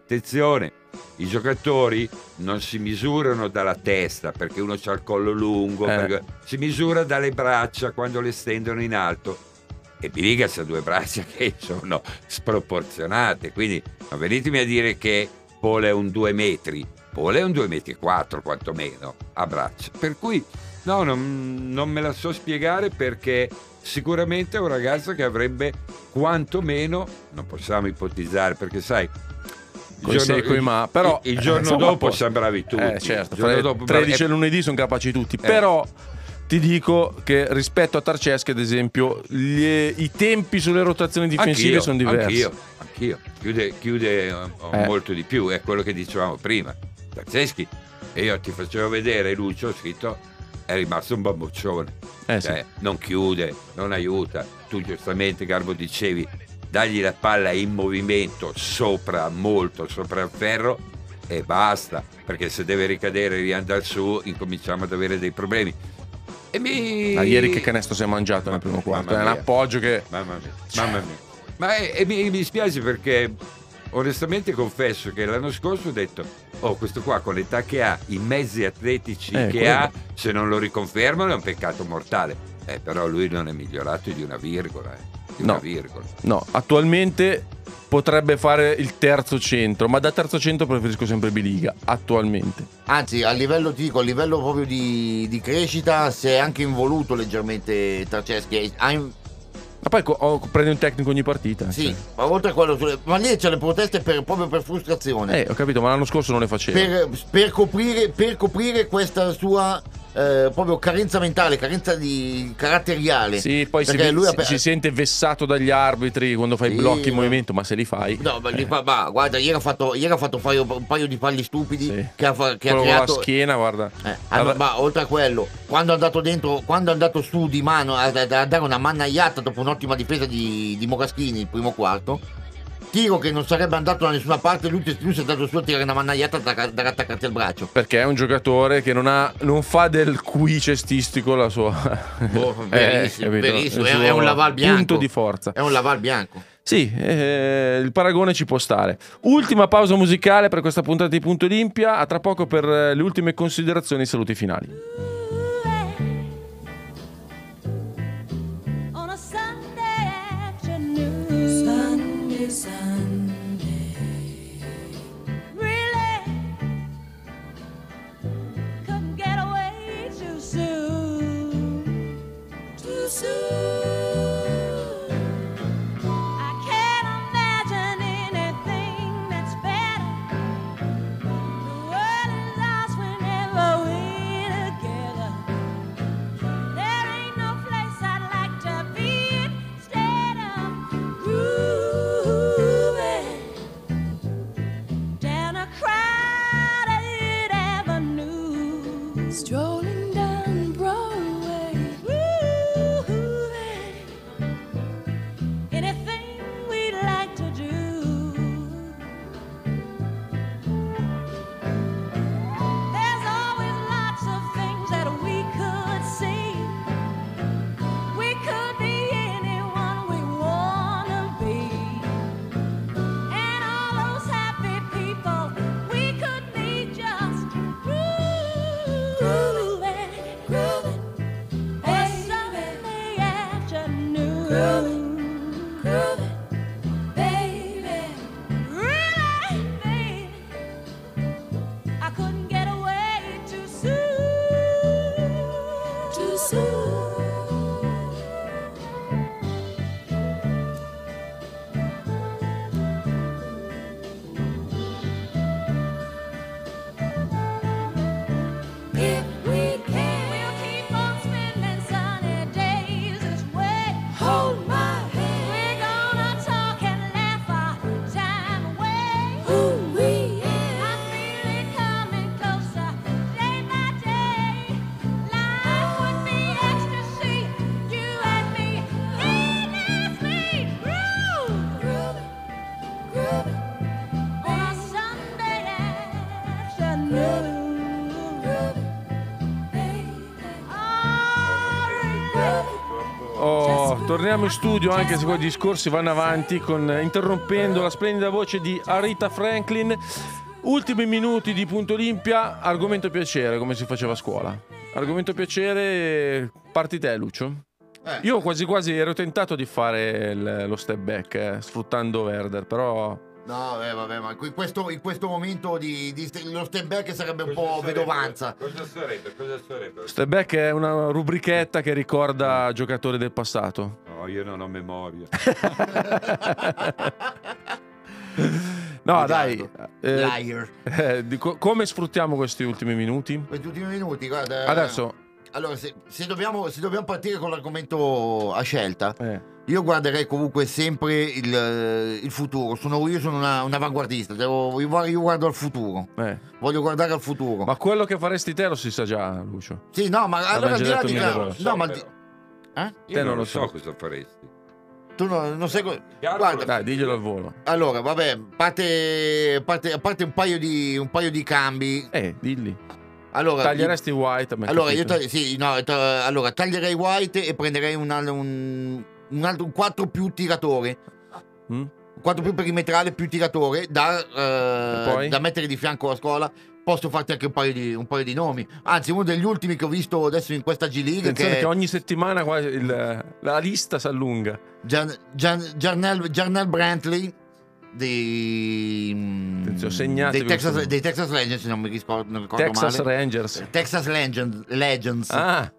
attenzione, i giocatori non si misurano dalla testa perché uno ha il collo lungo, Eh. si misura dalle braccia quando le stendono in alto. E Biliga ha due braccia che sono sproporzionate, quindi non venitemi a dire che Paul è un 2 metri, Paul è un 2 metri e 4 quantomeno a braccia. Per cui no, non, non me la so spiegare perché sicuramente è un ragazzo che avrebbe quantomeno, non possiamo ipotizzare perché sai, il Coi se e coi ma, però il, il eh, giorno insomma, dopo poi- siamo bravi tutti. Eh, certo, fra dopo- 13 e eh, lunedì sono capaci tutti. Però ti dico che rispetto a Tarceschi, ad esempio, gli- i tempi sulle rotazioni difensive Anch'io, sono diversi. Anch'io, anch'io. Chiude, chiude eh, Eh. molto di più, è quello che dicevamo prima. Tazzeschi E io ti facevo vedere Lucio scritto, è rimasto un bamboccione. Eh sì. Cioè, non chiude, non aiuta. Tu giustamente, Garbo, dicevi, dagli la palla in movimento sopra, molto sopra il ferro e basta. Perché se deve ricadere e riandare su, incominciamo ad avere dei problemi. E mi... Ah, ieri che canestro si è mangiato nel primo quarto? È un appoggio che. Mamma mia, mamma mia. Ma è- e mi, mi dispiace perché onestamente confesso che l'anno scorso ho detto, oh questo qua con l'età che ha, i mezzi atletici Eh, che quello. ha, se non lo riconfermano è un peccato mortale. Eh, però lui non è migliorato di una virgola, eh. Di una No. virgola. No, attualmente potrebbe fare il terzo centro, ma da terzo centro preferisco sempre Biliga. Attualmente. Anzi, a livello, ti dico, a livello proprio di, di crescita si è anche involuto leggermente Tarceschi. Ma poi co- oh, prendi un tecnico ogni partita. sì, cioè. ma oltre a quello, sulle- ma lì c'è le proteste per- proprio per frustrazione. Eh, ho capito, ma l'anno scorso non le faceva. per, per coprire, per coprire questa sua eh, proprio carenza mentale, carenza di caratteriale. Sì, poi si, lui si- si sente vessato dagli arbitri quando fai Sì, blocchi in movimento, ma se li fai. No, ma, li fa- ma guarda, ieri ha fatto, ieri ha fatto un, paio, un paio di falli stupidi Sì. che ha, che ha creato. la schiena, guarda. Eh, allora, ma oltre a quello, quando è andato dentro, quando è andato su di mano a, a- a dare una mannaiata dopo un'ottima difesa di, di Moraschini il primo quarto, tiro che non sarebbe andato da nessuna parte, lui, lui si è andato su a tirare una mannaiata da, da attaccarsi al braccio. Perché è un giocatore che non, ha, non fa del qui cestistico la sua. Boh, Eh, verissimo, capito? verissimo, è, è un laval bianco. Punto di forza. È un laval bianco. Sì, eh, il paragone ci può stare. Ultima pausa musicale per questa puntata di Punto Olimpia. A tra poco per eh, le ultime considerazioni e saluti finali. Oh, torniamo in studio anche se quei discorsi vanno avanti con, interrompendo la splendida voce di Arita Franklin. Ultimi minuti di Punto Olimpia, argomento piacere come si faceva a scuola. Argomento piacere, parti te Lucio. Eh. Io quasi quasi ero tentato di fare il- lo step back eh, sfruttando Werder, però No, eh, vabbè, ma in questo, in questo momento di, di lo step back sarebbe un po' vedovanza. Cosa sarebbe? Cosa sarebbe? step back è una rubrichetta che ricorda giocatori del passato. No, io non ho memoria. No, Esatto. dai. eh, Liar. eh, di co- come sfruttiamo questi ultimi minuti? Questi ultimi minuti, guarda. Adesso Allora, se, se dobbiamo, se dobbiamo partire con l'argomento a scelta, eh, io guarderei comunque sempre il, il futuro. Sono, io sono una- un avanguardista, devo- io, guardo- io guardo al futuro. Eh. Voglio guardare al futuro. Ma quello che faresti te lo si sa già, Lucio. Sì, no, ma allora al di là di no, no, ma di- eh? Io Te non, non lo so so. cosa faresti. tu non, non Chiaro? Guarda, Dai, diglielo al volo. allora, vabbè, parte, parte, a parte un paio di, un paio di cambi. Eh, dilli. Allora, Taglieresti White, Allora, tag- sì, no, ta- allora, taglierei White e prenderei un, un, un altro un 4 più tiratore. Mm? Un 4 più perimetrale più tiratore da, eh, da mettere di fianco alla scuola. Posso farti anche un paio, di, un paio di nomi. Anzi, uno degli ultimi che ho visto adesso in questa G League Attenzione che che ogni settimana il- la lista si allunga. Gian, Gian- Jarnell, Jarnell Brantley dei, segnatevi dei, Texas, dei Texas Legends, se non mi ricordo, non ricordo Texas male. Rangers. Texas Legends, Legends. Ah,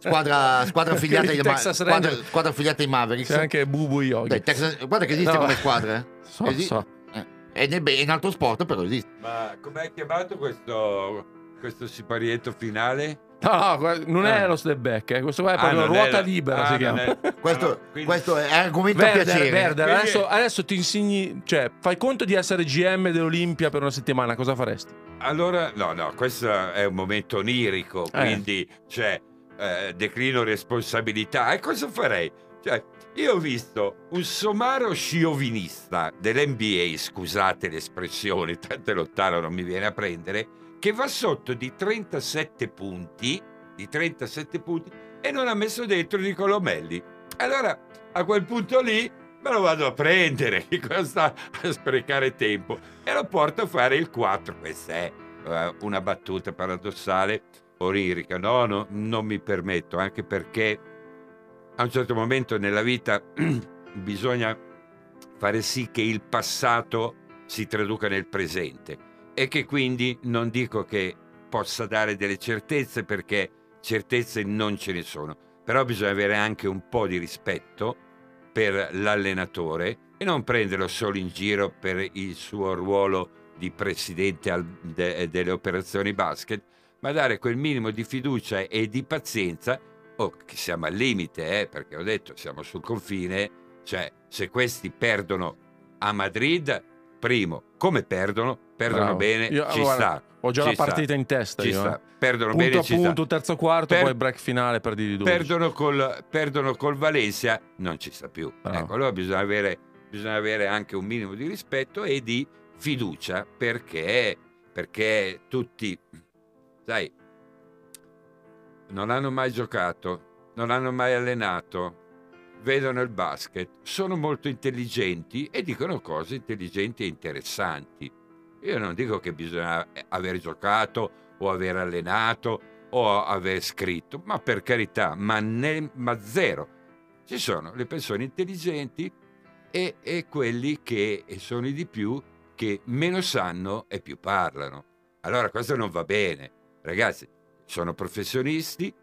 squadra, squadra affiliata I ai Ma- squadra, affiliata ai Mavericks. c'è anche Bubu Yogi. Dai, Texas- guarda che esiste No. come squadra, eh. So, Esi- so. eh. È, nel- è in altro sport, però esiste. Ma com'è chiamato questo, questo siparietto finale? No, no, non è Ah. lo step back, eh. questo qua è Ah, proprio non ruota è libera. ah, si chiama. è- Questo, Ah, quindi- questo è argomento a Verder, piacere. Verder, Quindi- adesso, adesso ti insegni, cioè, fai conto di essere GM dell'Olimpia per una settimana, cosa faresti? Allora, no, no, questo è un momento onirico, Eh. quindi cioè, eh, declino responsabilità. E cosa farei? Cioè, io ho visto un somaro sciovinista dell'NBA, scusate l'espressione, tanto lontano non mi viene a prendere, che va sotto di 37 punti, di 37 punti, e non ha messo dentro Nicolomelli. Allora, a quel punto lì me lo vado a prendere, che cosa sta a sprecare tempo? E lo porto a fare il 4. Questa è eh, una battuta paradossale, onirica. No, no, non mi permetto, anche perché a un certo momento nella vita bisogna fare sì che il passato si traduca nel presente e che quindi non dico che possa dare delle certezze perché certezze non ce ne sono, però bisogna avere anche un po' di rispetto per l'allenatore e non prenderlo solo in giro per il suo ruolo di presidente delle operazioni basket, ma dare quel minimo di fiducia e di pazienza, oh, che siamo al limite, eh, perché ho detto siamo sul confine, cioè se questi perdono a Madrid, primo, come perdono? Perdono Bravo. bene, Io- ci guarda, sta. Ho già la sta, partita in testa Ci io. sta. eh. Perdono Punto bene, a ci sta. punto, terzo quarto, Per- poi break finale per di 12. perdono col, perdono col Valencia, non ci sta più. Bravo. Ecco, allora bisogna avere, bisogna avere anche un minimo di rispetto e di fiducia perché, perché tutti, sai, non hanno mai giocato, non hanno mai allenato, vedono il basket, sono molto intelligenti e dicono cose intelligenti e interessanti. Io non dico che bisogna aver giocato o aver allenato o aver scritto, ma per carità, ma, ne- ma zero. Ci sono le persone intelligenti e, e quelli che sono i di più che meno sanno e più parlano. Allora questo non va bene. Ragazzi, sono professionisti,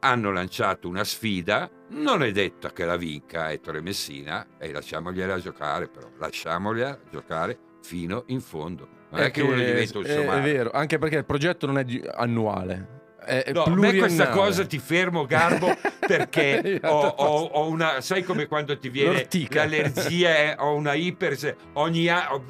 hanno lanciato una sfida, non è detto che la vinca Ettore Messina e lasciamogliela giocare però, lasciamogliela giocare fino in fondo. Non è, che, uno diventa un è, è somaro. vero, anche perché il progetto non è annuale. È, No, a me questa cosa ti fermo, Garbo, perché ho, ho- ho una. Sai come quando ti viene L'ortica. l'allergia, eh, ho una iper. Ogni anno.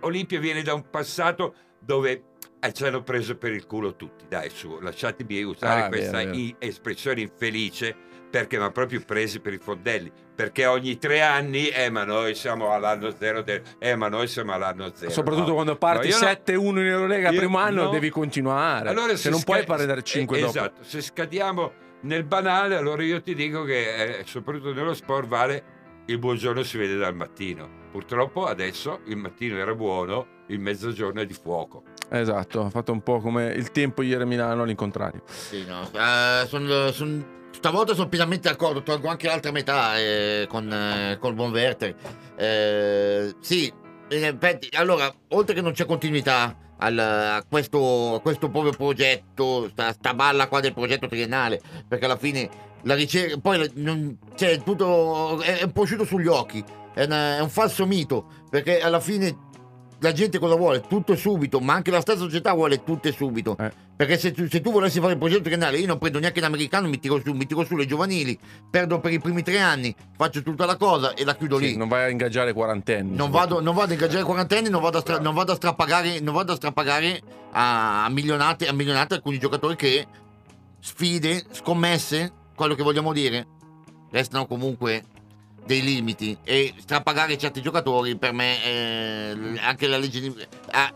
Olimpia viene da un passato dove eh, ci hanno preso per il culo tutti. Dai, su, lasciatemi usare Ah, questa vero, vero. espressione infelice perché mi ha proprio presi per i fondelli. Perché ogni tre anni, eh, ma noi siamo all'anno zero, del- eh, ma noi siamo all'anno zero. Soprattutto No. quando parti No, io no. 7-1 in Eurolega primo anno no. devi continuare. Allora, se se non puoi sca- parlare 5 eh, dopo. Esatto, se scadiamo nel banale, allora io ti dico che eh, soprattutto nello sport vale il buongiorno si vede dal mattino. Purtroppo adesso il mattino era buono, il mezzogiorno è di fuoco. Esatto, ha fatto un po' come il tempo ieri a Milano all'incontrario. Sì, no. Eh, son- son- stavolta sono pienamente d'accordo, tolgo anche l'altra metà eh, con, eh, col buon Werther. Eh, sì, in effetti, allora, oltre che non c'è continuità al- a, questo, a questo proprio progetto, sta, sta balla qua del progetto triennale, perché alla fine la ricerca, poi la- non- cioè, tutto è, è un po' uscito sugli occhi, è, una- è un falso mito, perché alla fine la gente cosa vuole? Tutto subito, ma anche la stessa società vuole tutto subito. Eh. Perché se tu, se tu volessi fare il progetto triennale, io non prendo neanche l'americano, mi tiro, su, mi tiro su le giovanili, perdo per i primi tre anni, faccio tutta la cosa e la chiudo Sì, lì. non vai a ingaggiare quarantenni. Non vado, non vado a ingaggiare quarantenni, non vado a, stra- non vado a strapagare, non vado a, strapagare a, a milionate, a milionate alcuni giocatori che sfide, scommesse, quello che vogliamo dire, restano comunque dei limiti e strapagare certi giocatori per me eh, anche la legge di,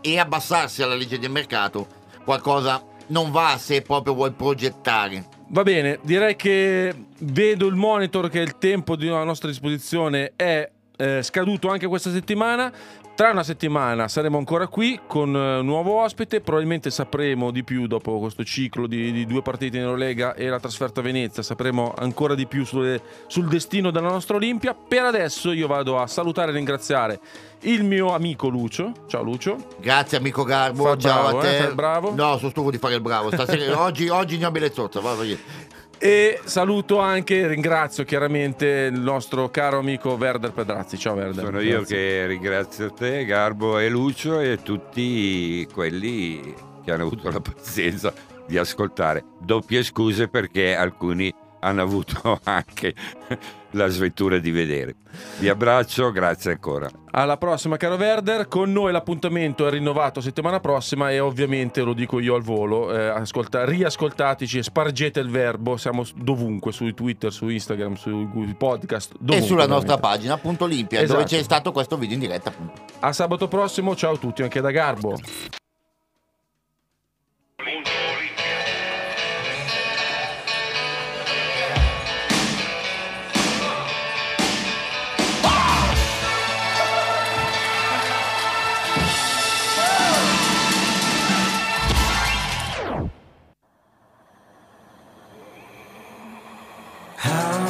e abbassarsi alla legge del mercato qualcosa non va se proprio vuoi progettare. Va bene, direi che vedo il monitor che il tempo a nostra disposizione è eh, scaduto anche questa settimana. Tra una settimana saremo ancora qui con eh, un nuovo ospite, probabilmente sapremo di più dopo questo ciclo di, di due partite in Eurolega e la trasferta a Venezia, sapremo ancora di più sulle- sul destino della nostra Olimpia. Per adesso io vado a salutare e ringraziare il mio amico Lucio. Ciao Lucio. Grazie amico Garbo, Fa il ciao bravo, a te. eh, fa il bravo. No, sono stufo di fare il bravo. Stasera, oggi, oggi ne ho bellezzosa, va, vai. E saluto anche, ringrazio chiaramente il nostro caro amico Werder Pedrazzi. Ciao Werder. Sono io Grazie. che ringrazio te, Garbo e Lucio e tutti quelli che hanno avuto la pazienza di ascoltare. Doppie scuse perché alcuni hanno avuto anche la sventura di vedere. Vi abbraccio, grazie ancora. Alla prossima, caro Werder. Con noi l'appuntamento è rinnovato settimana prossima e ovviamente lo dico io al volo. eh, ascolta- riascoltateci e spargete il verbo. Siamo dovunque, su Twitter, su Instagram, sui podcast. E dovunque, sulla nostra pagina, appunto Olimpia, Esatto. dove c'è stato questo video in diretta. appunto. A sabato prossimo, ciao a tutti, anche da Garbo. How